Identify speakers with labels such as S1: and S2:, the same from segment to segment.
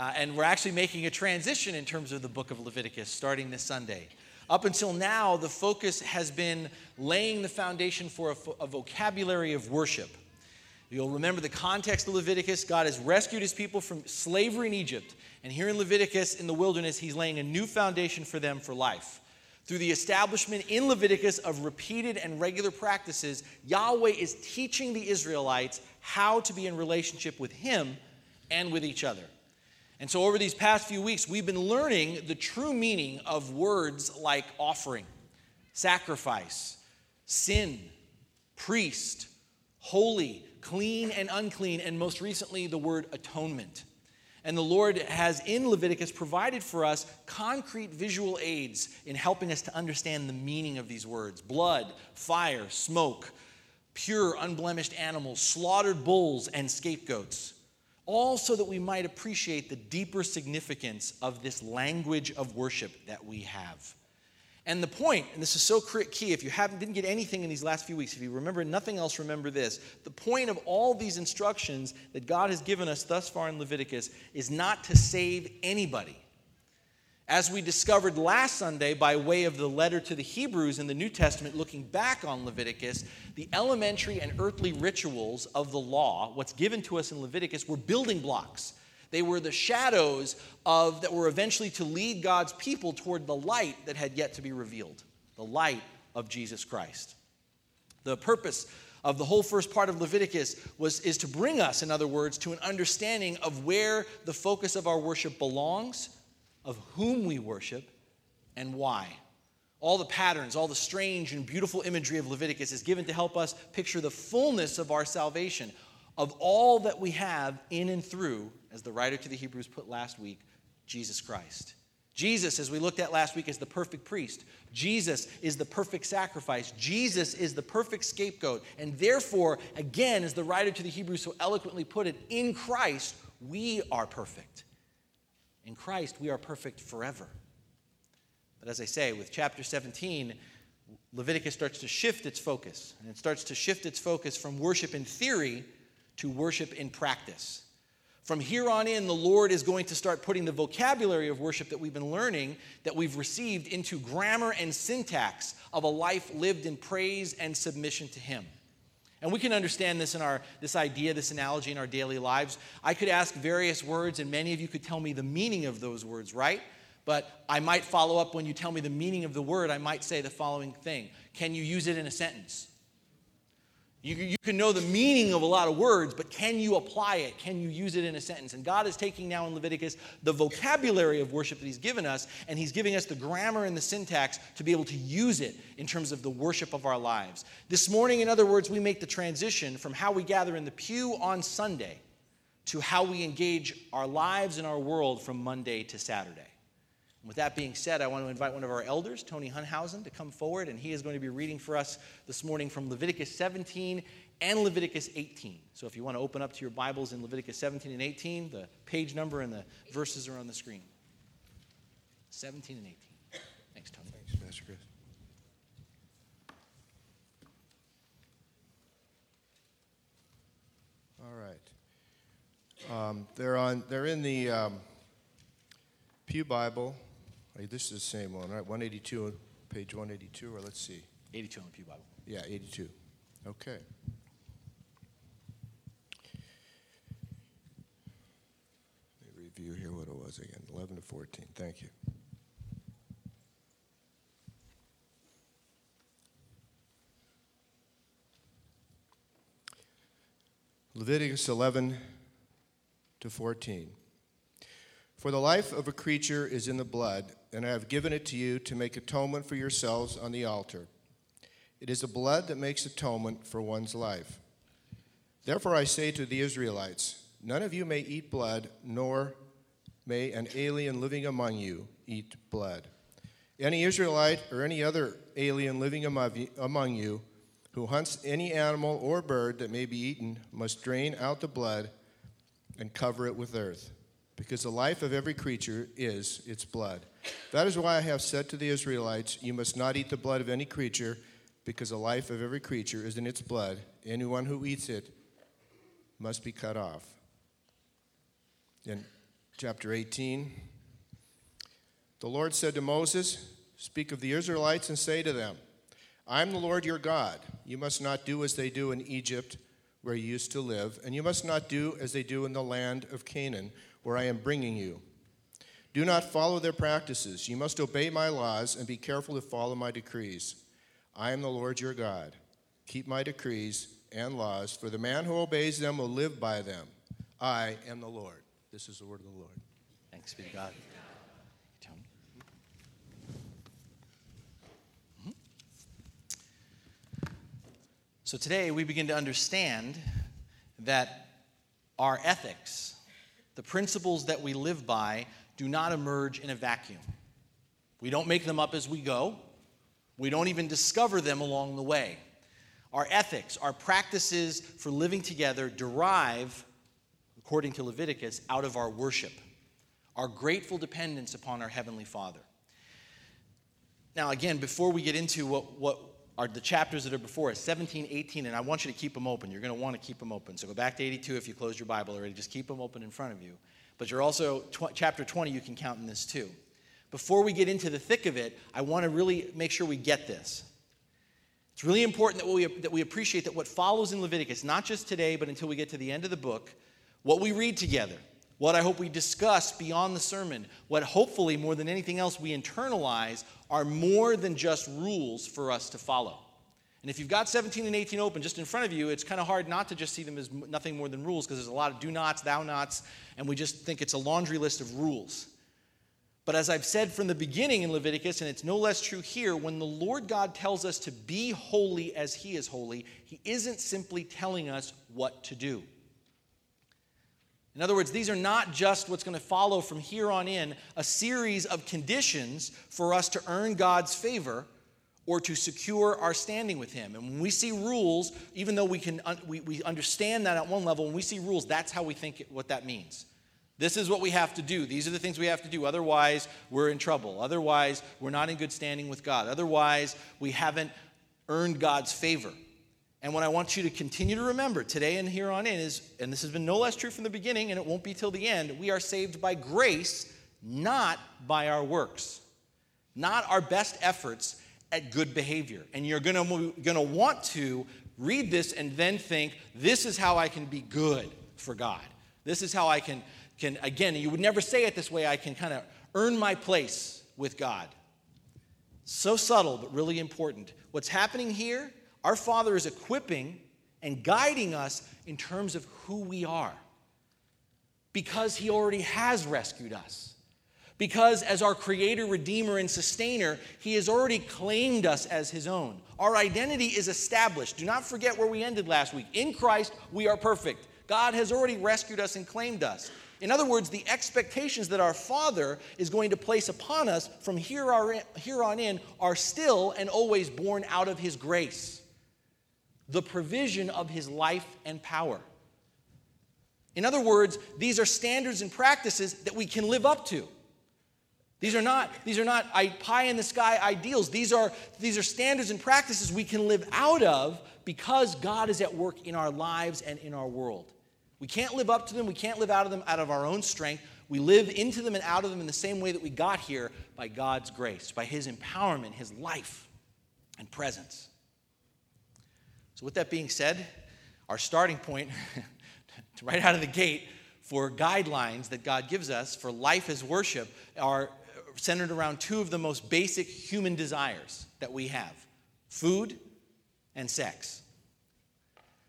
S1: Uh, and we're actually making a transition in terms of the book of Leviticus starting this Sunday. Up until now, the focus has been laying the foundation for a, a vocabulary of worship. You'll remember the context of Leviticus. God has rescued his people from slavery in Egypt. And here in Leviticus, in the wilderness, he's laying a new foundation for them for life. Through the establishment in Leviticus of repeated and regular practices, Yahweh is teaching the Israelites how to be in relationship with him and with each other. And so, over these past few weeks, we've been learning the true meaning of words like offering, sacrifice, sin, priest, holy, clean, and unclean, and most recently, the word atonement. And the Lord has in Leviticus provided for us concrete visual aids in helping us to understand the meaning of these words blood, fire, smoke, pure, unblemished animals, slaughtered bulls, and scapegoats all so that we might appreciate the deeper significance of this language of worship that we have. And the point, and this is so key, if you haven't didn't get anything in these last few weeks, if you remember nothing else, remember this. The point of all these instructions that God has given us thus far in Leviticus is not to save anybody. As we discovered last Sunday by way of the letter to the Hebrews in the New Testament, looking back on Leviticus, the elementary and earthly rituals of the law, what's given to us in Leviticus, were building blocks. They were the shadows of that were eventually to lead God's people toward the light that had yet to be revealed, the light of Jesus Christ. The purpose of the whole first part of Leviticus was is to bring us, in other words, to an understanding of where the focus of our worship belongs of whom we worship and why. All the patterns, all the strange and beautiful imagery of Leviticus is given to help us picture the fullness of our salvation, of all that we have in and through, as the writer to the Hebrews put last week, Jesus Christ. Jesus, as we looked at last week, is the perfect priest. Jesus is the perfect sacrifice. Jesus is the perfect scapegoat. And therefore, again, as the writer to the Hebrews so eloquently put it, in Christ, we are perfect. In Christ, we are perfect forever. But as I say, with chapter 17, Leviticus starts to shift its focus. And it starts to shift its focus from worship in theory to worship in practice. From here on in, the Lord is going to start putting the vocabulary of worship that we've been learning, that we've received, into grammar and syntax of a life lived in praise and submission to Him. And we can understand this in our this idea, this analogy in our daily lives. I could ask various words, and many of you could tell me the meaning of those words, right? But I might follow up when you tell me the meaning of the word, I might say the following thing. Can you use it in a sentence? You, you can know the meaning of a lot of words, but can you apply it? Can you use it in a sentence? And God is taking now in Leviticus the vocabulary of worship that He's given us, and He's giving us the grammar and the syntax to be able to use it in terms of the worship of our lives. This morning, in other words, we make the transition from how we gather in the pew on Sunday to how we engage our lives and our world from Monday to Saturday. With that being said, I want to invite one of our elders, Tony Hunhausen, to come forward, and he is going to be reading for us this morning from Leviticus 17 and Leviticus 18. So if you want to open up to your Bibles in Leviticus 17 and 18, the page number and the verses are on the screen. 17 and 18. Thanks, Tony.
S2: Thanks, Pastor Chris. All right. Um, they're on. They're in the um, Pew Bible this is the same one, right? 182, page 182, or let's see.
S1: 82 on the Pew Bible.
S2: Yeah, 82. Okay. Let me review here what it was again 11 to 14. Thank you. Leviticus 11 to 14. For the life of a creature is in the blood, and I have given it to you to make atonement for yourselves on the altar. It is the blood that makes atonement for one's life. Therefore I say to the Israelites, none of you may eat blood, nor may an alien living among you eat blood. Any Israelite or any other alien living among you who hunts any animal or bird that may be eaten must drain out the blood and cover it with earth because the life of every creature is its blood. That is why I have said to the Israelites, You must not eat the blood of any creature, because the life of every creature is in its blood. Anyone who eats it must be cut off. In chapter 18. The Lord said to Moses, Speak of the Israelites and say to them, I am the Lord your God. You must not do as they do in Egypt, where you used to live, and you must not do as they do in the land of Canaan, where I am bringing you. Do not follow their practices. You must obey my laws and be careful to follow my decrees. I am the Lord your God. Keep my decrees and laws, for the man who obeys them will live by them. I am the Lord. This is the word of the Lord.
S1: Thanks be to God. So today we begin to understand that our ethics, the principles that we live by, do not emerge in a vacuum. We don't make them up as we go. We don't even discover them along the way. Our ethics, our practices for living together derive, according to Leviticus, out of our worship, our grateful dependence upon our Heavenly Father. Now, again, before we get into what, what are the chapters that are before us 17, 18, and I want you to keep them open. You're going to want to keep them open. So go back to 82 if you closed your Bible already. Just keep them open in front of you. But you're also, tw- chapter 20, you can count in this too. Before we get into the thick of it, I want to really make sure we get this. It's really important that we, that we appreciate that what follows in Leviticus, not just today, but until we get to the end of the book, what we read together, what I hope we discuss beyond the sermon, what hopefully more than anything else we internalize are more than just rules for us to follow. And if you've got 17 and 18 open just in front of you, it's kind of hard not to just see them as nothing more than rules because there's a lot of do nots, thou nots, and we just think it's a laundry list of rules. But as I've said from the beginning in Leviticus, and it's no less true here, when the Lord God tells us to be holy as He is holy, He isn't simply telling us what to do. In other words, these are not just what's going to follow from here on in a series of conditions for us to earn God's favor or to secure our standing with Him. And when we see rules, even though we can we, we understand that at one level, when we see rules, that's how we think what that means. This is what we have to do. These are the things we have to do. Otherwise, we're in trouble. Otherwise, we're not in good standing with God. Otherwise, we haven't earned God's favor. And what I want you to continue to remember today and here on in is, and this has been no less true from the beginning, and it won't be till the end, we are saved by grace, not by our works, not our best efforts at good behavior. And you're gonna, gonna want to read this and then think, this is how I can be good for God. This is how I can, can again, you would never say it this way, I can kind of earn my place with God. So subtle, but really important. What's happening here our Father is equipping and guiding us in terms of who we are because He already has rescued us. Because, as our Creator, Redeemer, and Sustainer, He has already claimed us as His own. Our identity is established. Do not forget where we ended last week. In Christ, we are perfect. God has already rescued us and claimed us. In other words, the expectations that our Father is going to place upon us from here on in are still and always born out of His grace the provision of his life and power. In other words, these are standards and practices that we can live up to. These are not, these are not pie in the sky ideals. These are, these are standards and practices we can live out of because God is at work in our lives and in our world. We can't live up to them, we can't live out of them out of our own strength. We live into them and out of them in the same way that we got here by God's grace, by His empowerment, His life and presence. So, with that being said, our starting point, right out of the gate, for guidelines that God gives us for life as worship are centered around two of the most basic human desires that we have food and sex.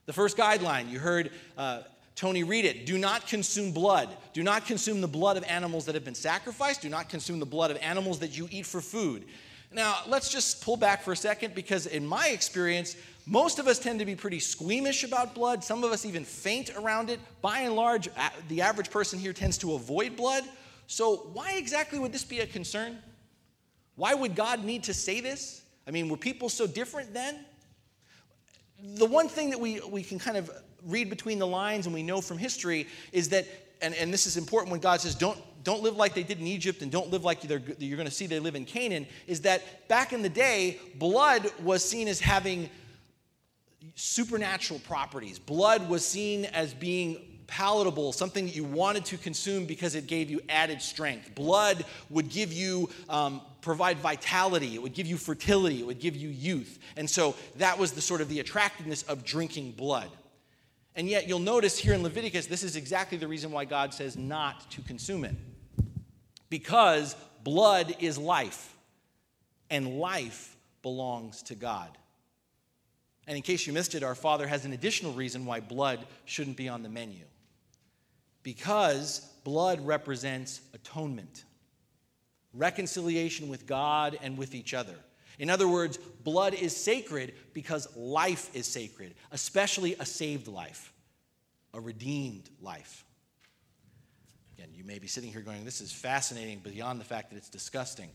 S1: The first guideline, you heard uh, Tony read it do not consume blood. Do not consume the blood of animals that have been sacrificed. Do not consume the blood of animals that you eat for food. Now, let's just pull back for a second because, in my experience, most of us tend to be pretty squeamish about blood. Some of us even faint around it. By and large, the average person here tends to avoid blood. So, why exactly would this be a concern? Why would God need to say this? I mean, were people so different then? The one thing that we, we can kind of read between the lines and we know from history is that, and, and this is important when God says, don't, don't live like they did in Egypt and don't live like you're going to see they live in Canaan, is that back in the day, blood was seen as having supernatural properties. Blood was seen as being palatable, something that you wanted to consume because it gave you added strength. Blood would give you, um, provide vitality, it would give you fertility, it would give you youth. And so that was the sort of the attractiveness of drinking blood. And yet you'll notice here in Leviticus, this is exactly the reason why God says not to consume it. Because blood is life, and life belongs to God. And in case you missed it, our Father has an additional reason why blood shouldn't be on the menu. Because blood represents atonement, reconciliation with God and with each other. In other words, blood is sacred because life is sacred, especially a saved life, a redeemed life. Again, you may be sitting here going, This is fascinating beyond the fact that it's disgusting.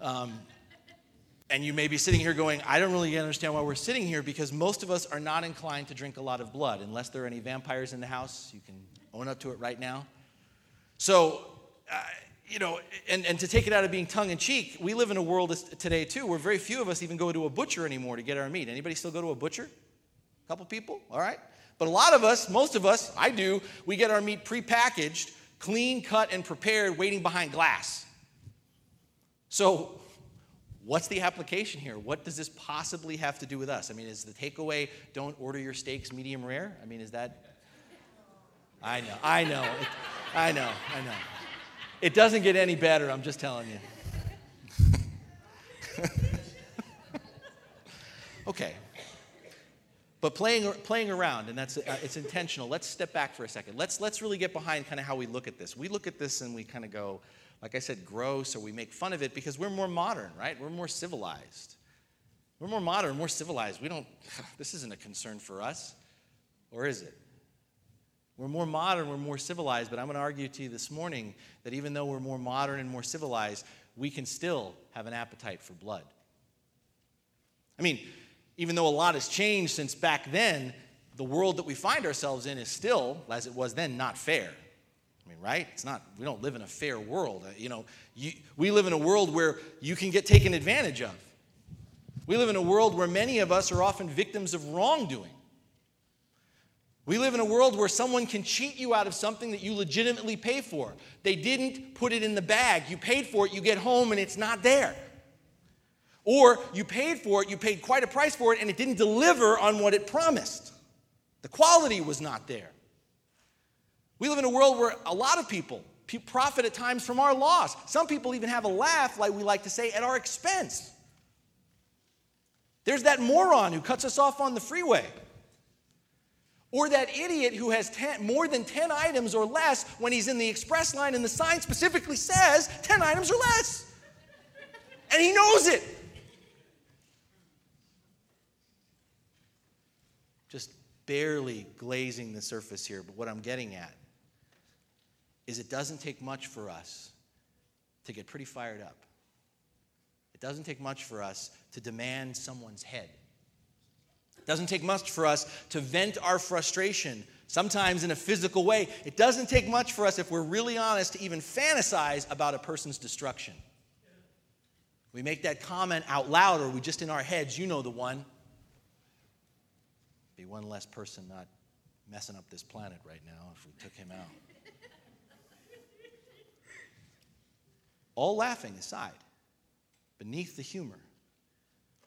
S1: Um, and you may be sitting here going, I don't really understand why we're sitting here because most of us are not inclined to drink a lot of blood. Unless there are any vampires in the house, you can own up to it right now. So, uh, you know, and, and to take it out of being tongue in cheek, we live in a world today too where very few of us even go to a butcher anymore to get our meat. Anybody still go to a butcher? A couple people? All right. But a lot of us, most of us, I do, we get our meat prepackaged, clean, cut, and prepared, waiting behind glass. So What's the application here? What does this possibly have to do with us? I mean, is the takeaway don't order your steaks medium rare? I mean, is that. I know, I know, it, I know, I know. It doesn't get any better, I'm just telling you. okay. But playing, playing around, and that's uh, it's intentional. Let's step back for a second. Let's, let's really get behind kind of how we look at this. We look at this and we kind of go, like I said, gross or we make fun of it because we're more modern, right? We're more civilized. We're more modern, more civilized. We don't, this isn't a concern for us, or is it? We're more modern, we're more civilized, but I'm going to argue to you this morning that even though we're more modern and more civilized, we can still have an appetite for blood. I mean, even though a lot has changed since back then, the world that we find ourselves in is still, as it was then, not fair. I mean, right? It's not, we don't live in a fair world. Uh, you know, you, we live in a world where you can get taken advantage of. We live in a world where many of us are often victims of wrongdoing. We live in a world where someone can cheat you out of something that you legitimately pay for. They didn't put it in the bag. You paid for it, you get home and it's not there. Or you paid for it, you paid quite a price for it, and it didn't deliver on what it promised. The quality was not there. We live in a world where a lot of people profit at times from our loss. Some people even have a laugh, like we like to say, at our expense. There's that moron who cuts us off on the freeway. Or that idiot who has ten, more than 10 items or less when he's in the express line and the sign specifically says 10 items or less. And he knows it. Just barely glazing the surface here, but what I'm getting at is it doesn't take much for us to get pretty fired up. It doesn't take much for us to demand someone's head. It doesn't take much for us to vent our frustration, sometimes in a physical way. It doesn't take much for us, if we're really honest, to even fantasize about a person's destruction. We make that comment out loud, or we just in our heads, you know the one. Be one less person not messing up this planet right now if we took him out. All laughing aside, beneath the humor,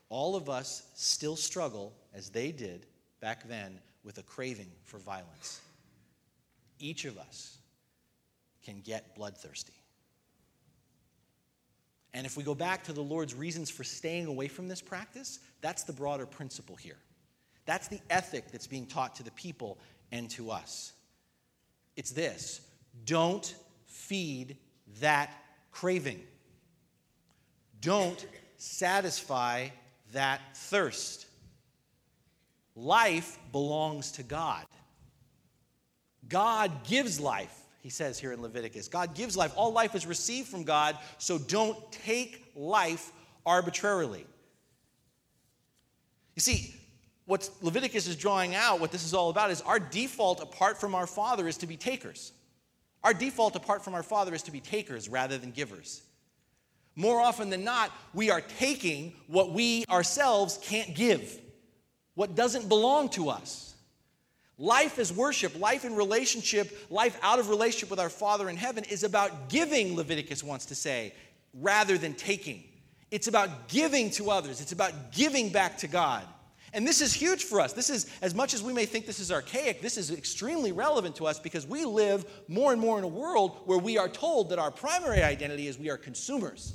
S1: all of us still struggle, as they did back then, with a craving for violence. Each of us can get bloodthirsty. And if we go back to the Lord's reasons for staying away from this practice, that's the broader principle here. That's the ethic that's being taught to the people and to us. It's this don't feed that craving. Don't satisfy that thirst. Life belongs to God. God gives life, he says here in Leviticus. God gives life. All life is received from God, so don't take life arbitrarily. You see, what Leviticus is drawing out, what this is all about, is our default apart from our Father is to be takers. Our default, apart from our Father, is to be takers rather than givers. More often than not, we are taking what we ourselves can't give, what doesn't belong to us. Life is worship, life in relationship, life out of relationship with our Father in heaven is about giving, Leviticus wants to say, rather than taking. It's about giving to others, it's about giving back to God. And this is huge for us. This is, as much as we may think this is archaic, this is extremely relevant to us because we live more and more in a world where we are told that our primary identity is we are consumers.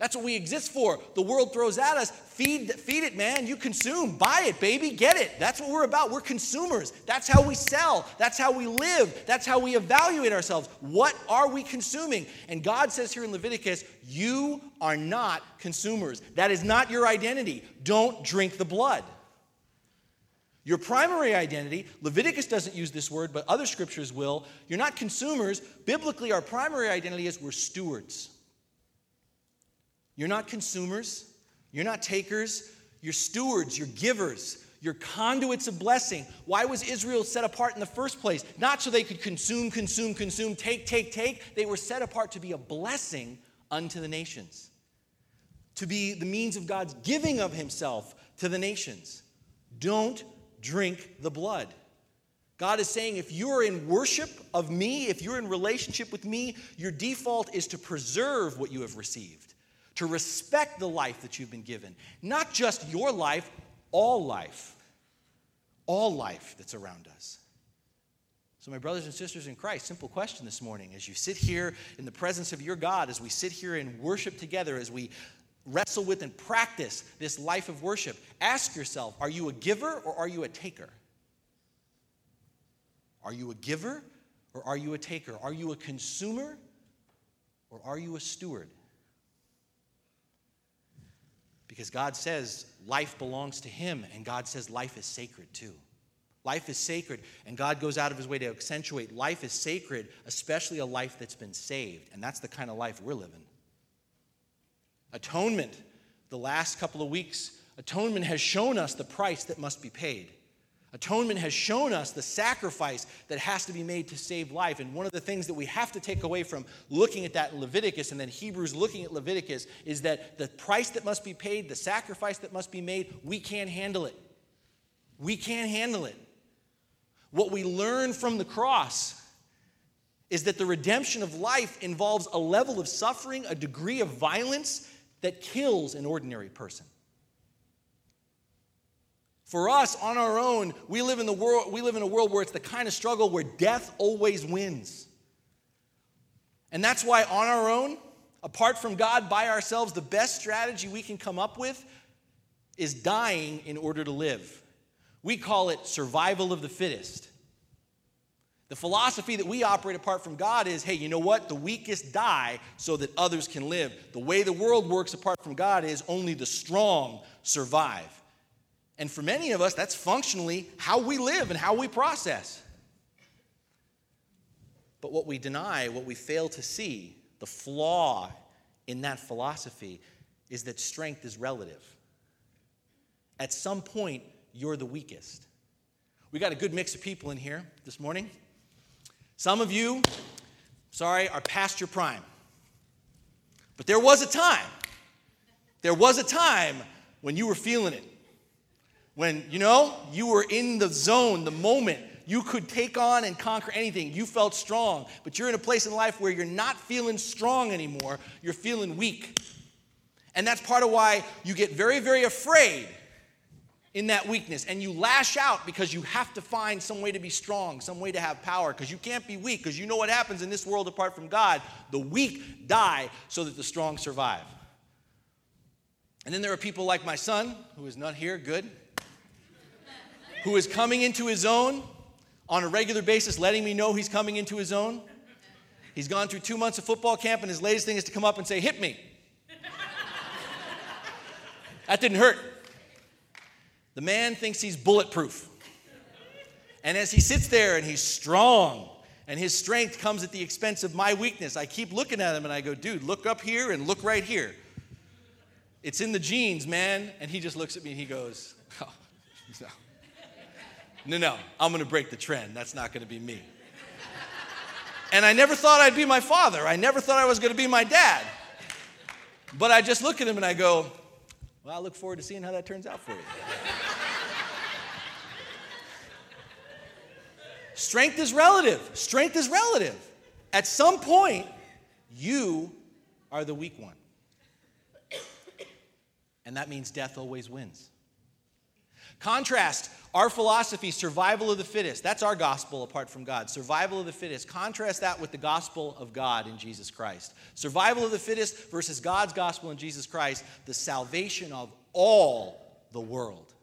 S1: That's what we exist for. The world throws at us, feed, feed it, man. You consume. Buy it, baby. Get it. That's what we're about. We're consumers. That's how we sell. That's how we live. That's how we evaluate ourselves. What are we consuming? And God says here in Leviticus, you are not consumers. That is not your identity. Don't drink the blood. Your primary identity, Leviticus doesn't use this word, but other scriptures will. You're not consumers. Biblically, our primary identity is we're stewards. You're not consumers, you're not takers, you're stewards, you're givers. You're conduits of blessing. Why was Israel set apart in the first place? Not so they could consume, consume, consume, take, take, take. They were set apart to be a blessing unto the nations, to be the means of God's giving of Himself to the nations. Don't drink the blood. God is saying if you're in worship of me, if you're in relationship with me, your default is to preserve what you have received to respect the life that you've been given. Not just your life, all life. All life that's around us. So, my brothers and sisters in Christ, simple question this morning. As you sit here in the presence of your God, as we sit here and worship together, as we wrestle with and practice this life of worship, ask yourself are you a giver or are you a taker? Are you a giver or are you a taker? Are you a consumer or are you a steward? Because God says life belongs to Him, and God says life is sacred too. Life is sacred, and God goes out of His way to accentuate life is sacred, especially a life that's been saved. And that's the kind of life we're living. Atonement, the last couple of weeks, atonement has shown us the price that must be paid. Atonement has shown us the sacrifice that has to be made to save life. And one of the things that we have to take away from looking at that in Leviticus and then Hebrews looking at Leviticus is that the price that must be paid, the sacrifice that must be made, we can't handle it. We can't handle it. What we learn from the cross is that the redemption of life involves a level of suffering, a degree of violence that kills an ordinary person. For us, on our own, we live in the world, we live in a world where it's the kind of struggle where death always wins. And that's why on our own, apart from God, by ourselves, the best strategy we can come up with is dying in order to live. We call it survival of the fittest. The philosophy that we operate apart from God is hey, you know what? The weakest die so that others can live. The way the world works apart from God is only the strong survive. And for many of us, that's functionally how we live and how we process. But what we deny, what we fail to see, the flaw in that philosophy is that strength is relative. At some point, you're the weakest. We got a good mix of people in here this morning. Some of you, sorry, are past your prime. But there was a time, there was a time when you were feeling it. When, you know, you were in the zone, the moment, you could take on and conquer anything. You felt strong, but you're in a place in life where you're not feeling strong anymore. You're feeling weak. And that's part of why you get very, very afraid in that weakness and you lash out because you have to find some way to be strong, some way to have power because you can't be weak because you know what happens in this world apart from God. The weak die so that the strong survive. And then there are people like my son, who is not here, good who is coming into his own on a regular basis, letting me know he's coming into his own. He's gone through two months of football camp, and his latest thing is to come up and say, Hit me. that didn't hurt. The man thinks he's bulletproof. And as he sits there and he's strong, and his strength comes at the expense of my weakness, I keep looking at him and I go, Dude, look up here and look right here. It's in the genes, man. And he just looks at me and he goes, Oh, no. No, no, I'm going to break the trend. That's not going to be me. And I never thought I'd be my father. I never thought I was going to be my dad. But I just look at him and I go, Well, I look forward to seeing how that turns out for you. Strength is relative. Strength is relative. At some point, you are the weak one. And that means death always wins. Contrast our philosophy, survival of the fittest. That's our gospel apart from God. Survival of the fittest. Contrast that with the gospel of God in Jesus Christ. Survival of the fittest versus God's gospel in Jesus Christ, the salvation of all the world.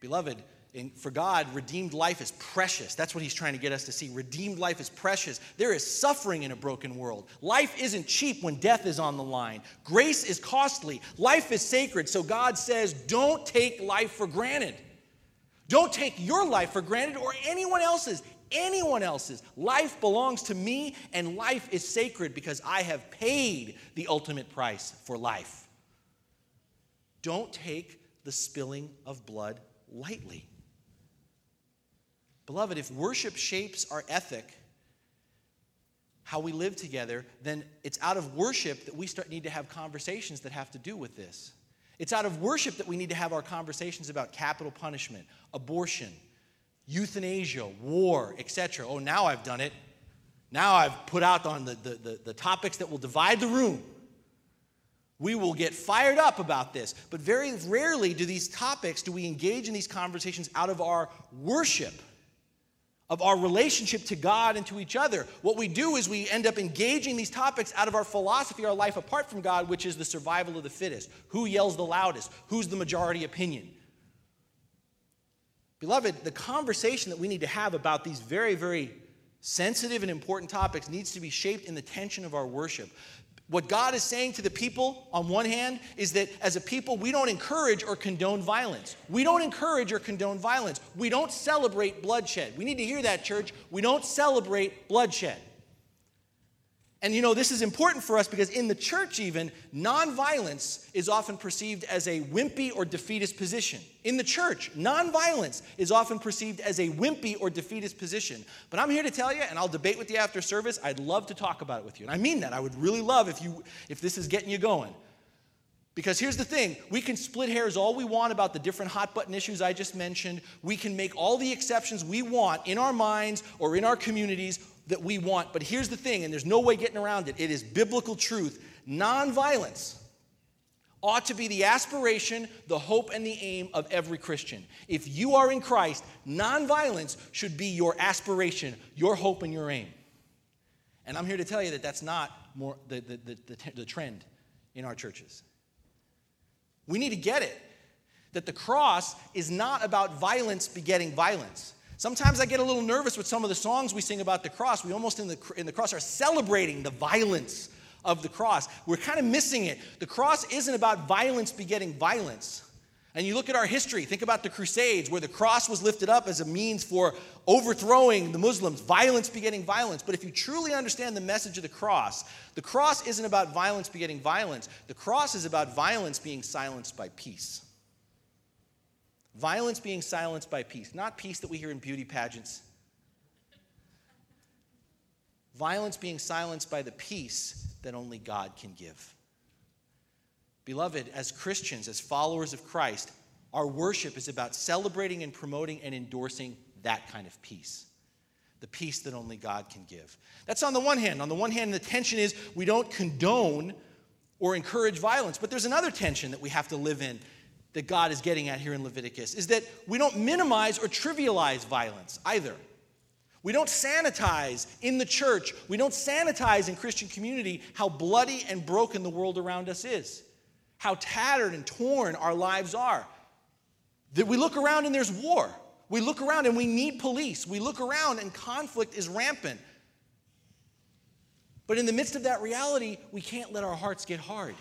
S1: Beloved, in, for God, redeemed life is precious. That's what he's trying to get us to see. Redeemed life is precious. There is suffering in a broken world. Life isn't cheap when death is on the line. Grace is costly. Life is sacred. So God says, don't take life for granted. Don't take your life for granted or anyone else's. Anyone else's. Life belongs to me, and life is sacred because I have paid the ultimate price for life. Don't take the spilling of blood lightly. Beloved, if worship shapes our ethic, how we live together, then it's out of worship that we start, need to have conversations that have to do with this. It's out of worship that we need to have our conversations about capital punishment, abortion, euthanasia, war, etc. Oh, now I've done it. Now I've put out on the, the, the, the topics that will divide the room. We will get fired up about this, but very rarely do these topics, do we engage in these conversations out of our worship of our relationship to God and to each other. What we do is we end up engaging these topics out of our philosophy, our life apart from God, which is the survival of the fittest. Who yells the loudest? Who's the majority opinion? Beloved, the conversation that we need to have about these very, very sensitive and important topics needs to be shaped in the tension of our worship. What God is saying to the people, on one hand, is that as a people, we don't encourage or condone violence. We don't encourage or condone violence. We don't celebrate bloodshed. We need to hear that, church. We don't celebrate bloodshed. And you know, this is important for us because in the church, even, nonviolence is often perceived as a wimpy or defeatist position. In the church, nonviolence is often perceived as a wimpy or defeatist position. But I'm here to tell you, and I'll debate with you after service, I'd love to talk about it with you. And I mean that. I would really love if you if this is getting you going. Because here's the thing we can split hairs all we want about the different hot button issues I just mentioned. We can make all the exceptions we want in our minds or in our communities that we want. But here's the thing, and there's no way getting around it it is biblical truth. Nonviolence ought to be the aspiration, the hope, and the aim of every Christian. If you are in Christ, nonviolence should be your aspiration, your hope, and your aim. And I'm here to tell you that that's not more the, the, the, the, the trend in our churches. We need to get it that the cross is not about violence begetting violence. Sometimes I get a little nervous with some of the songs we sing about the cross. We almost in the, in the cross are celebrating the violence of the cross. We're kind of missing it. The cross isn't about violence begetting violence. And you look at our history, think about the Crusades, where the cross was lifted up as a means for overthrowing the Muslims, violence begetting violence. But if you truly understand the message of the cross, the cross isn't about violence begetting violence. The cross is about violence being silenced by peace. Violence being silenced by peace, not peace that we hear in beauty pageants. Violence being silenced by the peace that only God can give. Beloved, as Christians, as followers of Christ, our worship is about celebrating and promoting and endorsing that kind of peace. The peace that only God can give. That's on the one hand. On the one hand, the tension is we don't condone or encourage violence, but there's another tension that we have to live in that God is getting at here in Leviticus is that we don't minimize or trivialize violence either. We don't sanitize in the church, we don't sanitize in Christian community how bloody and broken the world around us is, how tattered and torn our lives are. That we look around and there's war. We look around and we need police. We look around and conflict is rampant. But in the midst of that reality, we can't let our hearts get hard.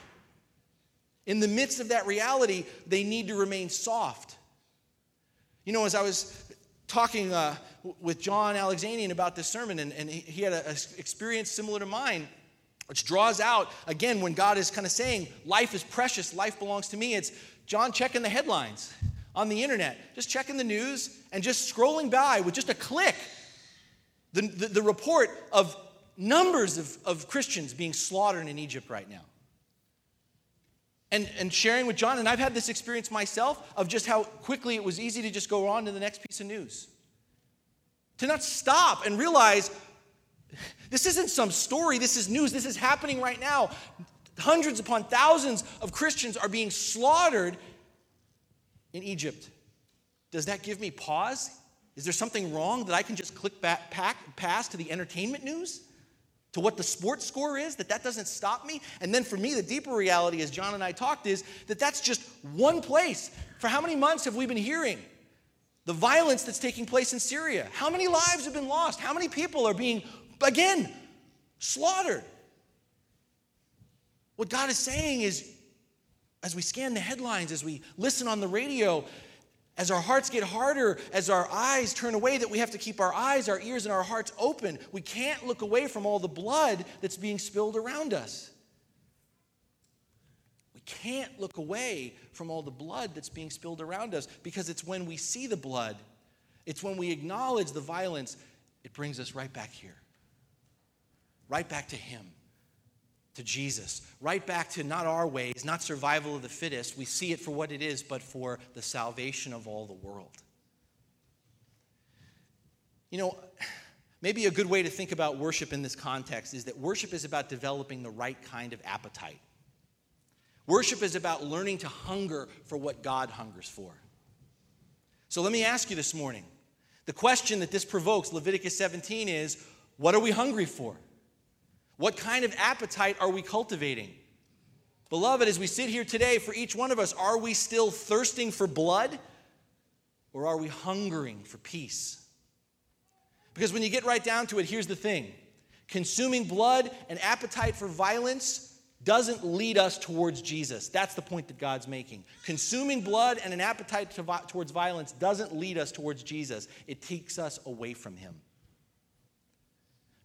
S1: In the midst of that reality, they need to remain soft. You know, as I was talking uh, with John Alexanian about this sermon, and, and he had an experience similar to mine, which draws out, again, when God is kind of saying, life is precious, life belongs to me, it's John checking the headlines on the internet, just checking the news and just scrolling by with just a click the, the, the report of numbers of, of Christians being slaughtered in Egypt right now and, and sharing with John, and I've had this experience myself of just how quickly it was easy to just go on to the next piece of news. To not stop and realize this isn't some story, this is news, this is happening right now. Hundreds upon thousands of Christians are being slaughtered in Egypt. Does that give me pause? Is there something wrong that I can just click back, pack, past to the entertainment news? To what the sports score is? That that doesn't stop me? And then for me, the deeper reality, as John and I talked, is that that's just one place. For how many months have we been hearing the violence that's taking place in Syria? How many lives have been lost? How many people are being, again, slaughtered? What God is saying is, as we scan the headlines, as we listen on the radio, as our hearts get harder, as our eyes turn away, that we have to keep our eyes, our ears, and our hearts open. We can't look away from all the blood that's being spilled around us. We can't look away from all the blood that's being spilled around us because it's when we see the blood, it's when we acknowledge the violence, it brings us right back here, right back to Him to Jesus, right back to not our ways, not survival of the fittest. We see it for what it is, but for the salvation of all the world. You know, maybe a good way to think about worship in this context is that worship is about developing the right kind of appetite. Worship is about learning to hunger for what God hungers for. So let me ask you this morning the question that this provokes, Leviticus 17, is what are we hungry for? What kind of appetite are we cultivating? Beloved, as we sit here today, for each one of us, are we still thirsting for blood or are we hungering for peace? Because when you get right down to it, here's the thing consuming blood and appetite for violence doesn't lead us towards Jesus. That's the point that God's making. Consuming blood and an appetite to, towards violence doesn't lead us towards Jesus, it takes us away from Him.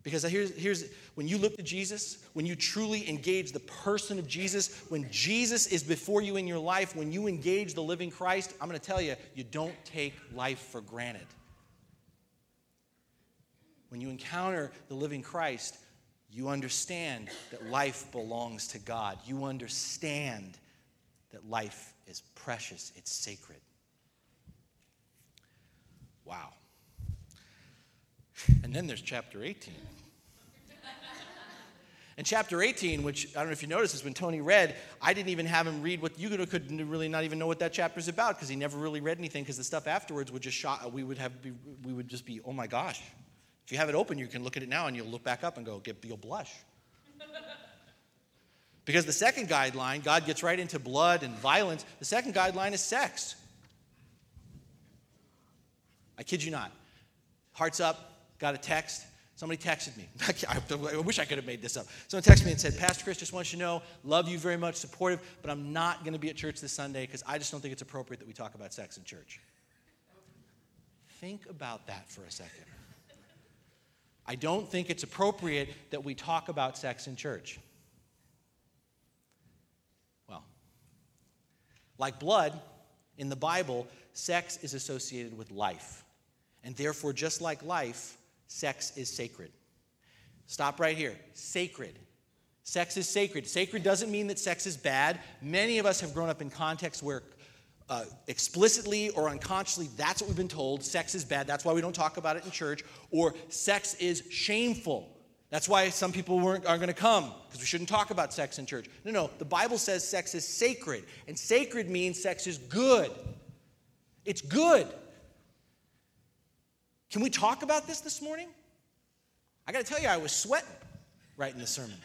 S1: Because here's, here's when you look to Jesus, when you truly engage the person of Jesus, when Jesus is before you in your life, when you engage the living Christ, I'm going to tell you, you don't take life for granted. When you encounter the living Christ, you understand that life belongs to God. You understand that life is precious, it's sacred. Wow. And then there's chapter 18. And chapter 18, which I don't know if you noticed is when Tony read, I didn't even have him read what you could could really not even know what that chapter is about because he never really read anything because the stuff afterwards would just shock, we would have, we would just be, oh my gosh. If you have it open, you can look at it now and you'll look back up and go, get, you'll blush. because the second guideline, God gets right into blood and violence. The second guideline is sex. I kid you not. Hearts up, got a text. Somebody texted me. I wish I could have made this up. Someone texted me and said, Pastor Chris, just wants you to know, love you very much, supportive, but I'm not going to be at church this Sunday because I just don't think it's appropriate that we talk about sex in church. Think about that for a second. I don't think it's appropriate that we talk about sex in church. Well, like blood, in the Bible, sex is associated with life. And therefore, just like life, sex is sacred. Stop right here. Sacred. Sex is sacred. Sacred doesn't mean that sex is bad. Many of us have grown up in contexts where uh, explicitly or unconsciously, that's what we've been told. Sex is bad. That's why we don't talk about it in church. Or sex is shameful. That's why some people weren't, aren't going to come, because we shouldn't talk about sex in church. No, no. The Bible says sex is sacred. And sacred means sex is good. It's good. Can we talk about this this morning? I got to tell you, I was sweating writing the sermon.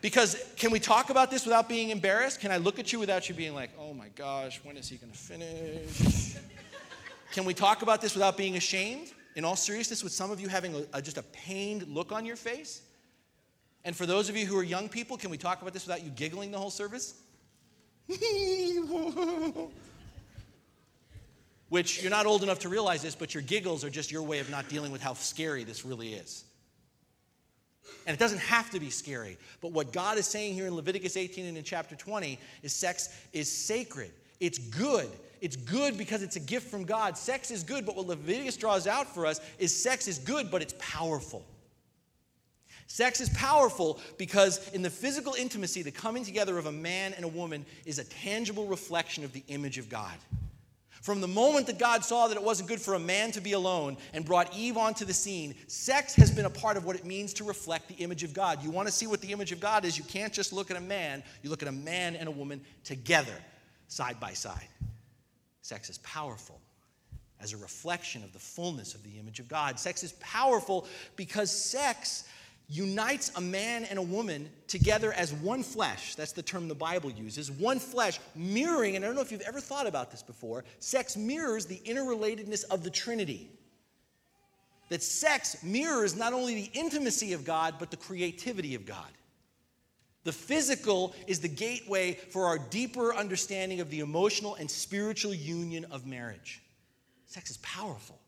S1: Because can we talk about this without being embarrassed? Can I look at you without you being like, oh my gosh, when is he going to finish? can we talk about this without being ashamed? In all seriousness, with some of you having a, a, just a pained look on your face? And for those of you who are young people, can we talk about this without you giggling the whole service? which you're not old enough to realize this, but your giggles are just your way of not dealing with how scary this really is. And it doesn't have to be scary. But what God is saying here in Leviticus 18 and in chapter 20 is sex is sacred. It's good. It's good because it's a gift from God. Sex is good, but what Leviticus draws out for us is sex is good, but it's powerful. Sex is powerful because in the physical intimacy, the coming together of a man and a woman is a tangible reflection of the image of God. From the moment that God saw that it wasn't good for a man to be alone and brought Eve onto the scene, sex has been a part of what it means to reflect the image of God. You want to see what the image of God is, you can't just look at a man, you look at a man and a woman together, side by side. Sex is powerful as a reflection of the fullness of the image of God. Sex is powerful because sex unites a man and a woman together as one flesh. That's the term the Bible uses. One flesh, mirroring, and I don't know if you've ever thought about this before, sex mirrors the interrelatedness of the Trinity. That sex mirrors not only the intimacy of God, but the creativity of God. The physical is the gateway for our deeper understanding of the emotional and spiritual union of marriage. Sex is powerful.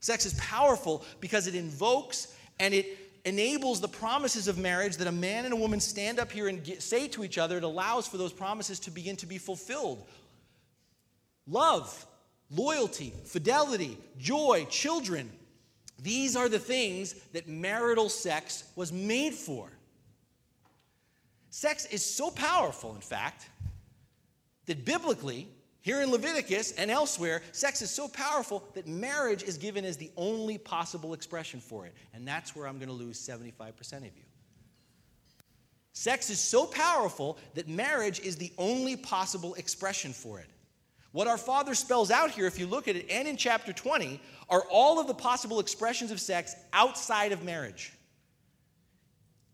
S1: Sex is powerful because it invokes and it enables the promises of marriage that a man and a woman stand up here and get, say to each other. It allows for those promises to begin to be fulfilled. Love, loyalty, fidelity, joy, children. These are the things that marital sex was made for. Sex is so powerful, in fact, that biblically, here in Leviticus and elsewhere, sex is so powerful that marriage is given as the only possible expression for it. And that's where I'm going to lose 75% of you. Sex is so powerful that marriage is the only possible expression for it. What our Father spells out here, if you look at it, and in chapter 20, are all of the possible expressions of sex outside of marriage.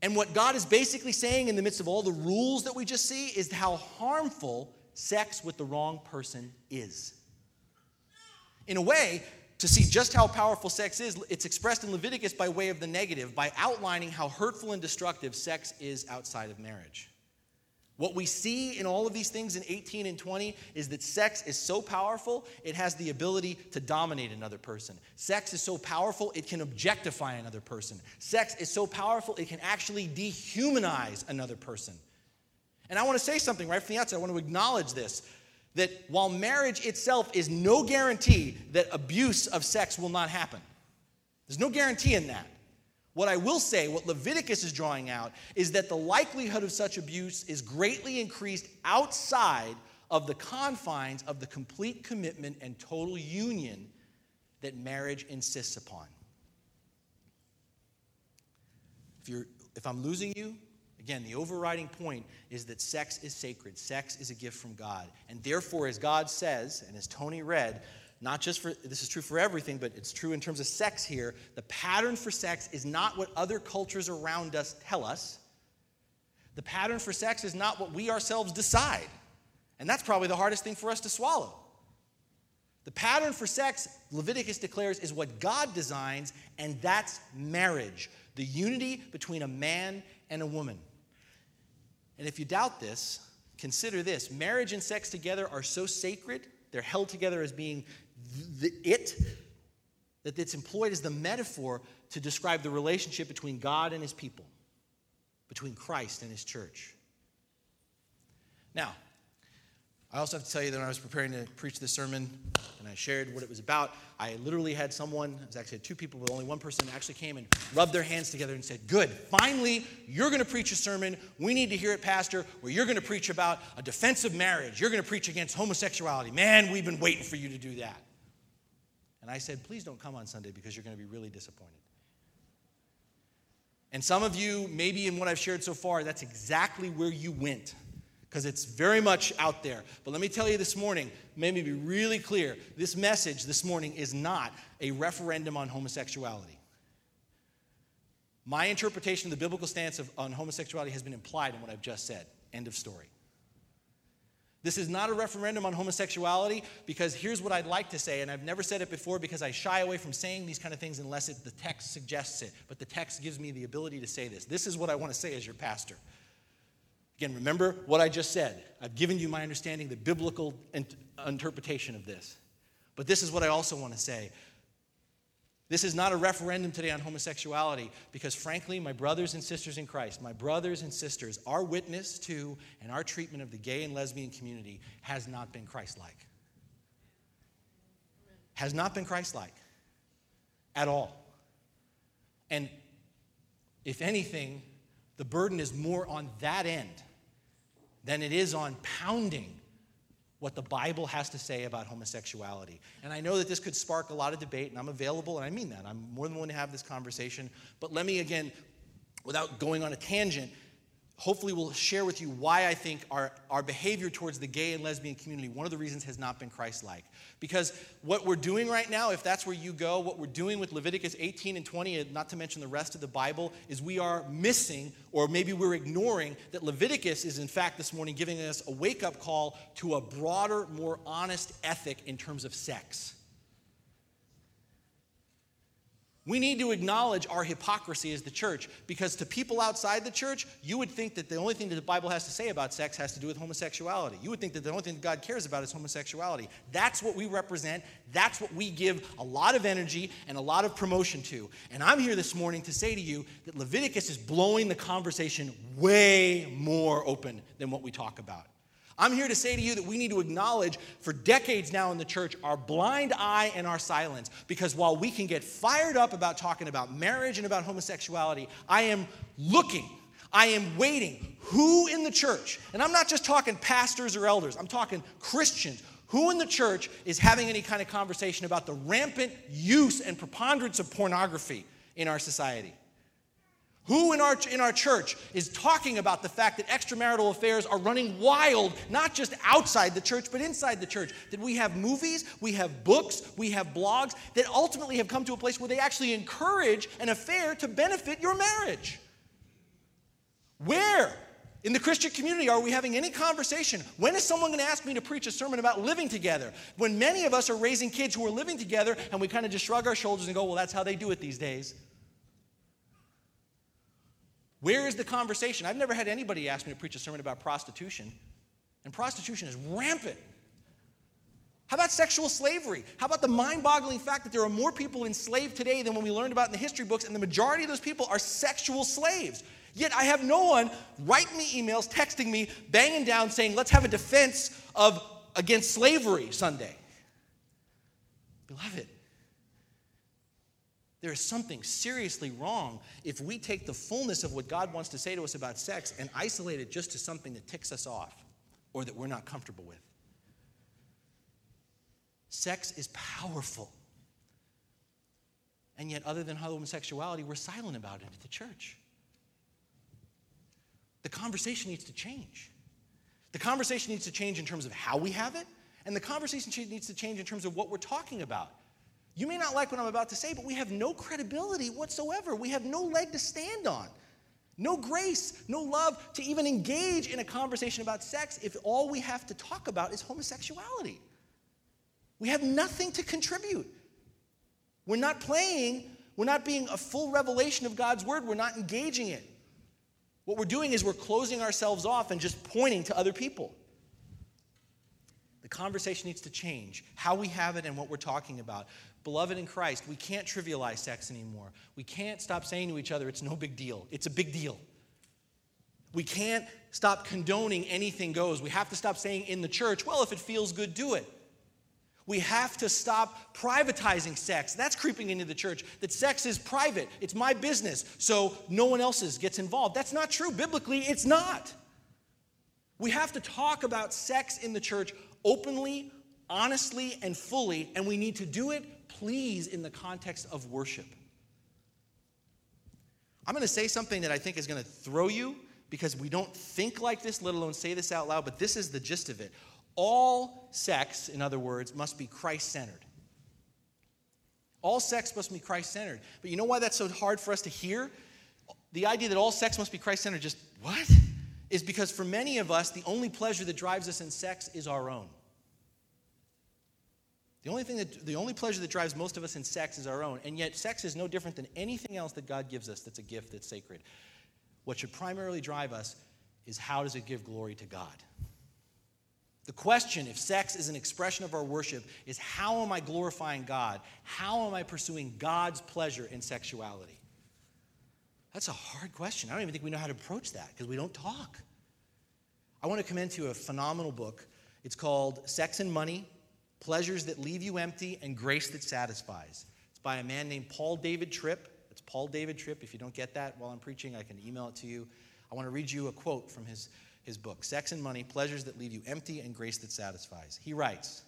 S1: And what God is basically saying in the midst of all the rules that we just see is how harmful sex with the wrong person is. In a way, to see just how powerful sex is, it's expressed in Leviticus by way of the negative, by outlining how hurtful and destructive sex is outside of marriage. What we see in all of these things in 18 and 20 is that sex is so powerful, it has the ability to dominate another person. Sex is so powerful, it can objectify another person. Sex is so powerful, it can actually dehumanize another person. And I want to say something right from the outset. I want to acknowledge this that while marriage itself is no guarantee that abuse of sex will not happen, there's no guarantee in that. What I will say, what Leviticus is drawing out, is that the likelihood of such abuse is greatly increased outside of the confines of the complete commitment and total union that marriage insists upon. If, you're, if I'm losing you, Again, the overriding point is that sex is sacred. Sex is a gift from God. And therefore, as God says, and as Tony read, not just for this is true for everything, but it's true in terms of sex here. The pattern for sex is not what other cultures around us tell us. The pattern for sex is not what we ourselves decide. And that's probably the hardest thing for us to swallow. The pattern for sex, Leviticus declares, is what God designs, and that's marriage the unity between a man and a woman. And if you doubt this, consider this marriage and sex together are so sacred, they're held together as being the it, that it's employed as the metaphor to describe the relationship between God and his people, between Christ and his church. Now, I also have to tell you that when I was preparing to preach this sermon and I shared what it was about, I literally had someone, I was actually two people, but only one person actually came and rubbed their hands together and said, Good, finally, you're going to preach a sermon. We need to hear it, Pastor, where you're going to preach about a defense of marriage. You're going to preach against homosexuality. Man, we've been waiting for you to do that. And I said, Please don't come on Sunday because you're going to be really disappointed. And some of you, maybe in what I've shared so far, that's exactly where you went because it's very much out there. But let me tell you this morning, let me be really clear. This message this morning is not a referendum on homosexuality. My interpretation of the biblical stance of, on homosexuality has been implied in what I've just said. End of story. This is not a referendum on homosexuality because here's what I'd like to say, and I've never said it before because I shy away from saying these kind of things unless it, the text suggests it. But the text gives me the ability to say this. This is what I want to say as your pastor. Again, remember what I just said. I've given you my understanding, the biblical interpretation of this. But this is what I also want to say. This is not a referendum today on homosexuality because, frankly, my brothers and sisters in Christ, my brothers and sisters, our witness to and our treatment of the gay and lesbian community has not been Christ like. Has not been Christ like at all. And if anything, the burden is more on that end than it is on pounding what the Bible has to say about homosexuality. And I know that this could spark a lot of debate, and I'm available, and I mean that. I'm more than willing to have this conversation. But let me, again, without going on a tangent, hopefully will share with you why I think our, our behavior towards the gay and lesbian community, one of the reasons has not been Christ like. Because what we're doing right now, if that's where you go, what we're doing with Leviticus 18 and 20, not to mention the rest of the Bible, is we are missing, or maybe we're ignoring, that Leviticus is in fact this morning giving us a wake up call to a broader, more honest ethic in terms of sex. We need to acknowledge our hypocrisy as the church because to people outside the church, you would think that the only thing that the Bible has to say about sex has to do with homosexuality. You would think that the only thing that God cares about is homosexuality. That's what we represent. That's what we give a lot of energy and a lot of promotion to. And I'm here this morning to say to you that Leviticus is blowing the conversation way more open than what we talk about. I'm here to say to you that we need to acknowledge for decades now in the church our blind eye and our silence. Because while we can get fired up about talking about marriage and about homosexuality, I am looking, I am waiting. Who in the church, and I'm not just talking pastors or elders, I'm talking Christians, who in the church is having any kind of conversation about the rampant use and preponderance of pornography in our society? Who in our, in our church is talking about the fact that extramarital affairs are running wild, not just outside the church, but inside the church? That we have movies, we have books, we have blogs that ultimately have come to a place where they actually encourage an affair to benefit your marriage. Where in the Christian community are we having any conversation? When is someone going to ask me to preach a sermon about living together? When many of us are raising kids who are living together and we kind of just shrug our shoulders and go, well, that's how they do it these days. Where is the conversation? I've never had anybody ask me to preach a sermon about prostitution, and prostitution is rampant. How about sexual slavery? How about the mind boggling fact that there are more people enslaved today than when we learned about in the history books, and the majority of those people are sexual slaves? Yet I have no one writing me emails, texting me, banging down, saying, let's have a defense of against slavery Sunday. Beloved, there is something seriously wrong if we take the fullness of what God wants to say to us about sex and isolate it just to something that ticks us off or that we're not comfortable with. Sex is powerful. And yet, other than homosexuality, we're silent about it at the church. The conversation needs to change. The conversation needs to change in terms of how we have it, and the conversation needs to change in terms of what we're talking about. You may not like what I'm about to say, but we have no credibility whatsoever. We have no leg to stand on, no grace, no love to even engage in a conversation about sex if all we have to talk about is homosexuality. We have nothing to contribute. We're not playing, we're not being a full revelation of God's word, we're not engaging it. What we're doing is we're closing ourselves off and just pointing to other people. The conversation needs to change, how we have it and what we're talking about. Beloved in Christ, we can't trivialize sex anymore. We can't stop saying to each other, it's no big deal. It's a big deal. We can't stop condoning anything goes. We have to stop saying in the church, well, if it feels good, do it. We have to stop privatizing sex. That's creeping into the church. That sex is private, it's my business, so no one else's gets involved. That's not true. Biblically, it's not. We have to talk about sex in the church openly, honestly, and fully, and we need to do it please in the context of worship. I'm going to say something that I think is going to throw you because we don't think like this, let alone say this out loud, but this is the gist of it. All sex, in other words, must be Christ centered. All sex must be Christ centered. But you know why that's so hard for us to hear? The idea that all sex must be Christ centered, just what? Is because for many of us, the only pleasure that drives us in sex is our own. The only, thing that, the only pleasure that drives most of us in sex is our own, and yet sex is no different than anything else that God gives us that's a gift that's sacred. What should primarily drive us is how does it give glory to God? The question, if sex is an expression of our worship, is how am I glorifying God? How am I pursuing God's pleasure in sexuality? That's a hard question. I don't even think we know how to approach that because we don't talk. I want to commend to you a phenomenal book. It's called Sex and Money Pleasures That Leave You Empty and Grace That Satisfies. It's by a man named Paul David Tripp. It's Paul David Tripp. If you don't get that while I'm preaching, I can email it to you. I want to read you a quote from his, his book, Sex and Money Pleasures That Leave You Empty and Grace That Satisfies. He writes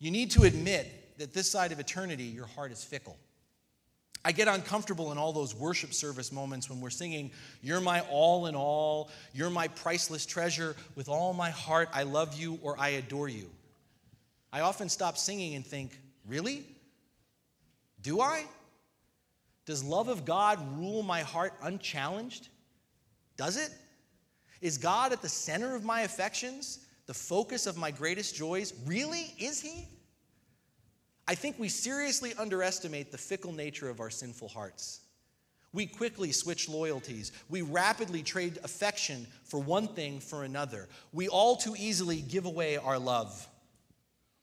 S1: You need to admit that this side of eternity, your heart is fickle. I get uncomfortable in all those worship service moments when we're singing, You're my all in all, you're my priceless treasure, with all my heart, I love you or I adore you. I often stop singing and think, Really? Do I? Does love of God rule my heart unchallenged? Does it? Is God at the center of my affections, the focus of my greatest joys? Really? Is He? I think we seriously underestimate the fickle nature of our sinful hearts. We quickly switch loyalties. We rapidly trade affection for one thing for another. We all too easily give away our love.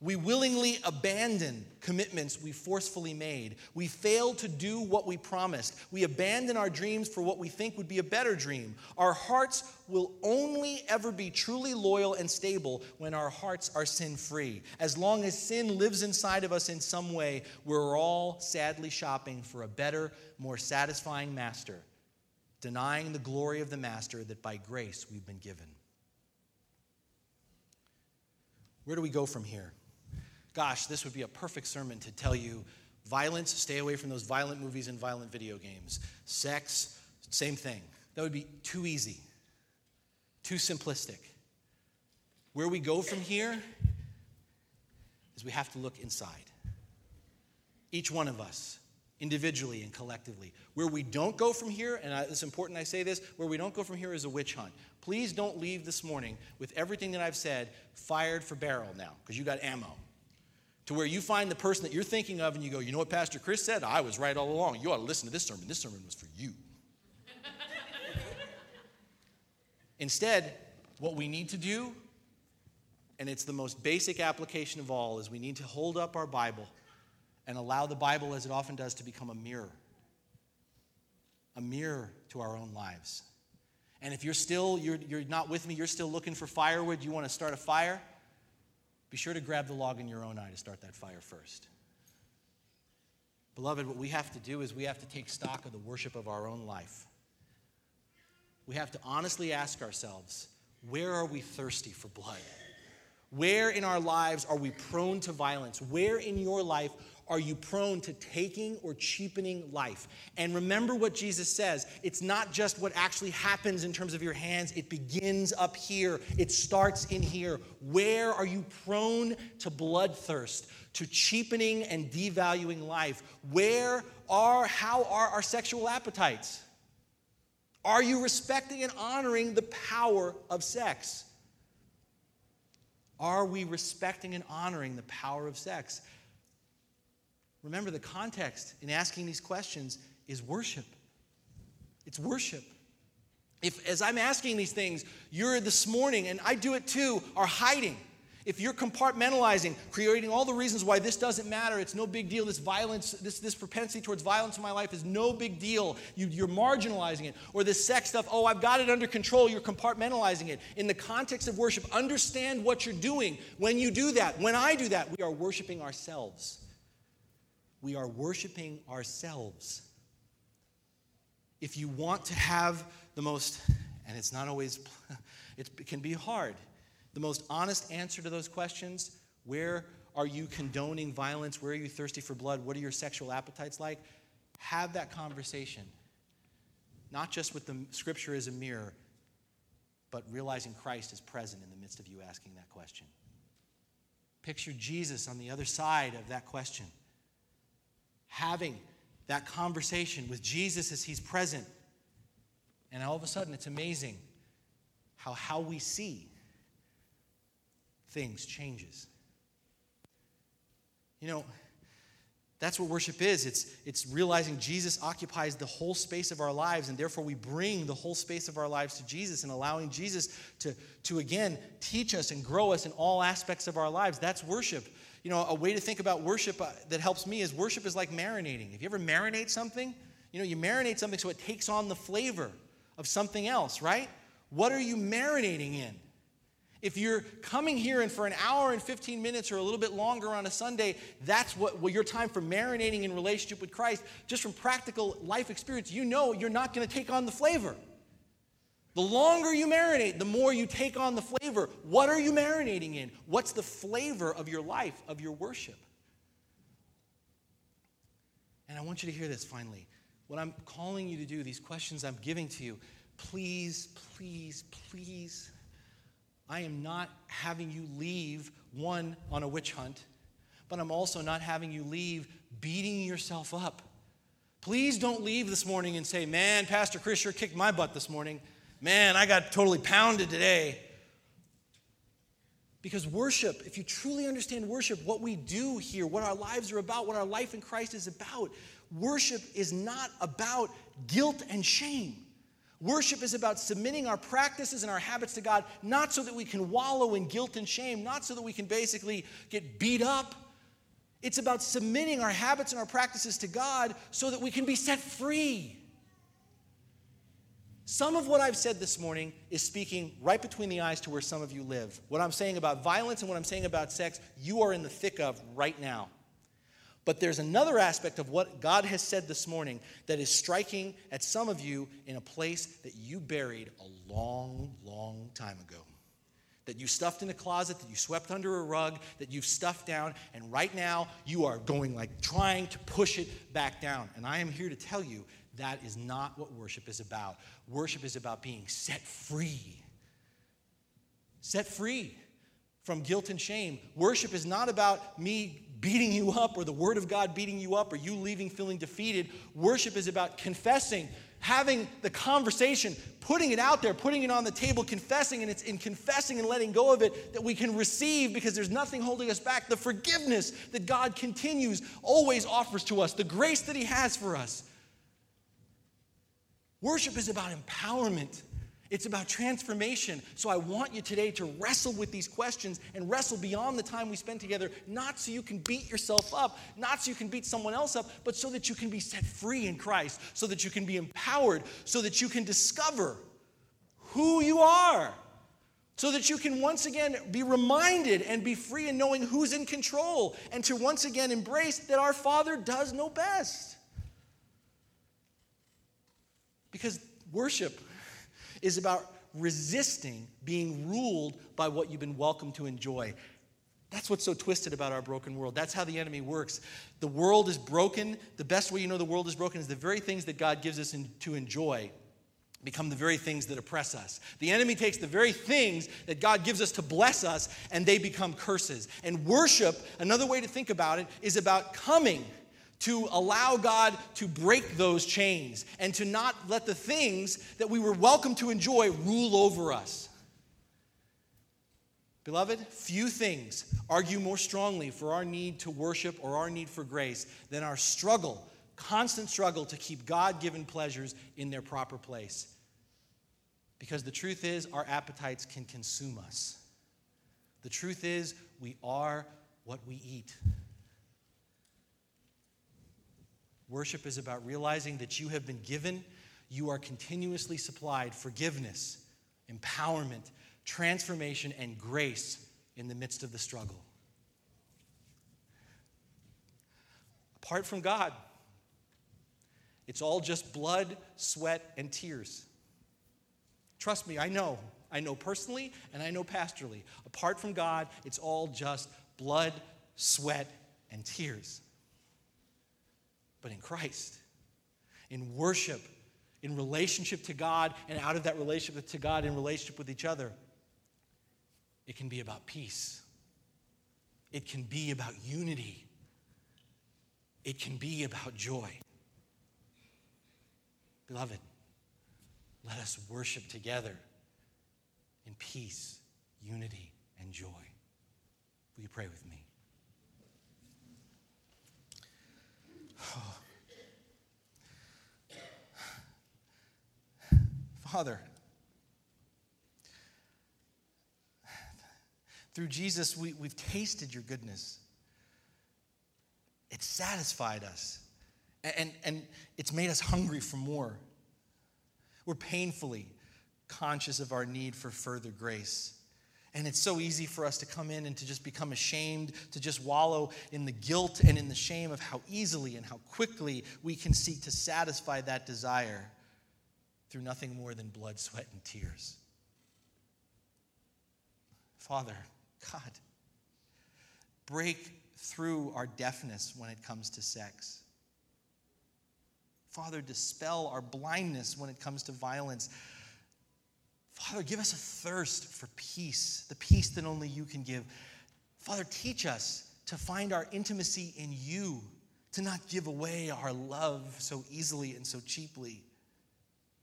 S1: We willingly abandon commitments we forcefully made. We fail to do what we promised. We abandon our dreams for what we think would be a better dream. Our hearts will only ever be truly loyal and stable when our hearts are sin free. As long as sin lives inside of us in some way, we're all sadly shopping for a better, more satisfying master, denying the glory of the master that by grace we've been given. Where do we go from here? Gosh, this would be a perfect sermon to tell you violence, stay away from those violent movies and violent video games. Sex, same thing. That would be too easy, too simplistic. Where we go from here is we have to look inside. Each one of us, individually and collectively. Where we don't go from here, and it's important I say this, where we don't go from here is a witch hunt. Please don't leave this morning with everything that I've said fired for barrel now, because you got ammo to where you find the person that you're thinking of and you go, you know what Pastor Chris said? I was right all along. You ought to listen to this sermon. This sermon was for you. Instead, what we need to do, and it's the most basic application of all, is we need to hold up our Bible and allow the Bible, as it often does, to become a mirror. A mirror to our own lives. And if you're still, you're, you're not with me, you're still looking for firewood, you want to start a fire, be sure to grab the log in your own eye to start that fire first. Beloved, what we have to do is we have to take stock of the worship of our own life. We have to honestly ask ourselves where are we thirsty for blood? Where in our lives are we prone to violence? Where in your life are you prone to taking or cheapening life? And remember what Jesus says it's not just what actually happens in terms of your hands, it begins up here, it starts in here. Where are you prone to bloodthirst, to cheapening and devaluing life? Where are, how are our sexual appetites? Are you respecting and honoring the power of sex? Are we respecting and honoring the power of sex? Remember, the context in asking these questions is worship. It's worship. If, as I'm asking these things, you're this morning, and I do it too, are hiding. If you're compartmentalizing, creating all the reasons why this doesn't matter, it's no big deal, this violence, this, this propensity towards violence in my life is no big deal, you, you're marginalizing it. Or this sex stuff, oh, I've got it under control, you're compartmentalizing it. In the context of worship, understand what you're doing when you do that. When I do that, we are worshiping ourselves we are worshiping ourselves. If you want to have the most, and it's not always, it can be hard, the most honest answer to those questions where are you condoning violence? Where are you thirsty for blood? What are your sexual appetites like? Have that conversation. Not just with the scripture as a mirror, but realizing Christ is present in the midst of you asking that question. Picture Jesus on the other side of that question having that conversation with Jesus as he's present. And all of a sudden, it's amazing how how we see things changes. You know, that's what worship is. It's, it's realizing Jesus occupies the whole space of our lives, and therefore we bring the whole space of our lives to Jesus and allowing Jesus to, to again teach us and grow us in all aspects of our lives. That's worship. You know, a way to think about worship uh, that helps me is worship is like marinating. If you ever marinate something, you know, you marinate something so it takes on the flavor of something else, right? What are you marinating in? If you're coming here and for an hour and 15 minutes or a little bit longer on a Sunday, that's what well, your time for marinating in relationship with Christ, just from practical life experience, you know you're not going to take on the flavor. The longer you marinate, the more you take on the flavor. What are you marinating in? What's the flavor of your life, of your worship? And I want you to hear this finally. What I'm calling you to do, these questions I'm giving to you, please, please, please, I am not having you leave one on a witch hunt, but I'm also not having you leave beating yourself up. Please don't leave this morning and say, Man, Pastor Chris sure kicked my butt this morning. Man, I got totally pounded today. Because worship, if you truly understand worship, what we do here, what our lives are about, what our life in Christ is about, worship is not about guilt and shame. Worship is about submitting our practices and our habits to God, not so that we can wallow in guilt and shame, not so that we can basically get beat up. It's about submitting our habits and our practices to God so that we can be set free. Some of what I've said this morning is speaking right between the eyes to where some of you live. What I'm saying about violence and what I'm saying about sex, you are in the thick of right now. But there's another aspect of what God has said this morning that is striking at some of you in a place that you buried a long, long time ago. That you stuffed in a closet, that you swept under a rug, that you've stuffed down, and right now you are going like trying to push it back down. And I am here to tell you that is not what worship is about. Worship is about being set free. Set free from guilt and shame. Worship is not about me beating you up or the Word of God beating you up or you leaving feeling defeated. Worship is about confessing, having the conversation, putting it out there, putting it on the table, confessing, and it's in confessing and letting go of it that we can receive because there's nothing holding us back. The forgiveness that God continues, always offers to us, the grace that He has for us. Worship is about empowerment. It's about transformation. So I want you today to wrestle with these questions and wrestle beyond the time we spend together, not so you can beat yourself up, not so you can beat someone else up, but so that you can be set free in Christ, so that you can be empowered, so that you can discover who you are, so that you can once again be reminded and be free in knowing who's in control, and to once again embrace that our Father does know best. Because worship is about resisting being ruled by what you've been welcomed to enjoy. That's what's so twisted about our broken world. That's how the enemy works. The world is broken. The best way you know the world is broken is the very things that God gives us in, to enjoy become the very things that oppress us. The enemy takes the very things that God gives us to bless us and they become curses. And worship, another way to think about it, is about coming to allow God to break those chains and to not let the things that we were welcome to enjoy rule over us. Beloved, few things argue more strongly for our need to worship or our need for grace than our struggle, constant struggle to keep God given pleasures in their proper place. Because the truth is, our appetites can consume us. The truth is, we are what we eat. Worship is about realizing that you have been given, you are continuously supplied forgiveness, empowerment, transformation, and grace in the midst of the struggle. Apart from God, it's all just blood, sweat, and tears. Trust me, I know. I know personally and I know pastorally. Apart from God, it's all just blood, sweat, and tears but in Christ, in worship, in relationship to God, and out of that relationship to God, in relationship with each other, it can be about peace. It can be about unity. It can be about joy. Beloved, let us worship together in peace, unity, and joy. Will you pray with me? Father, through Jesus, we, we've tasted your goodness. It satisfied us, and, and it's made us hungry for more. We're painfully conscious of our need for further grace. And it's so easy for us to come in and to just become ashamed, to just wallow in the guilt and in the shame of how easily and how quickly we can seek to satisfy that desire. through nothing more than blood, sweat, and tears. Father, God, break through our deafness when it comes to sex. Father, dispel our blindness when it comes to violence. Father, give us a thirst for peace, the peace that only you can give. Father, teach us to find our intimacy in you, to not give away our love so easily and so cheaply.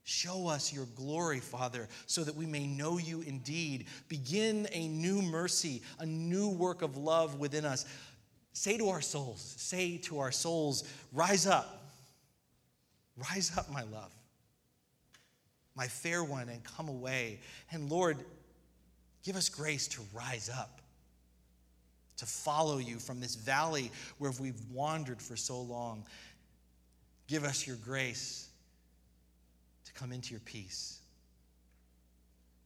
S1: Show us your glory, Father, so that we may know you indeed. Begin a new mercy, a new work of love within us. Say to our souls, say to our souls, rise up. Rise up, my love, my fair one, and come away. And Lord, give us grace to rise up, to follow you from this valley where we've wandered for so long. Give us your grace to come into your peace,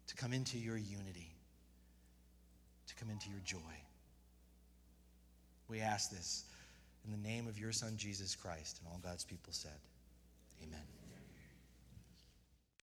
S1: to come into your unity, to come into your joy. We ask this in the name of your Son, Jesus Christ, and all God's people said, Amen.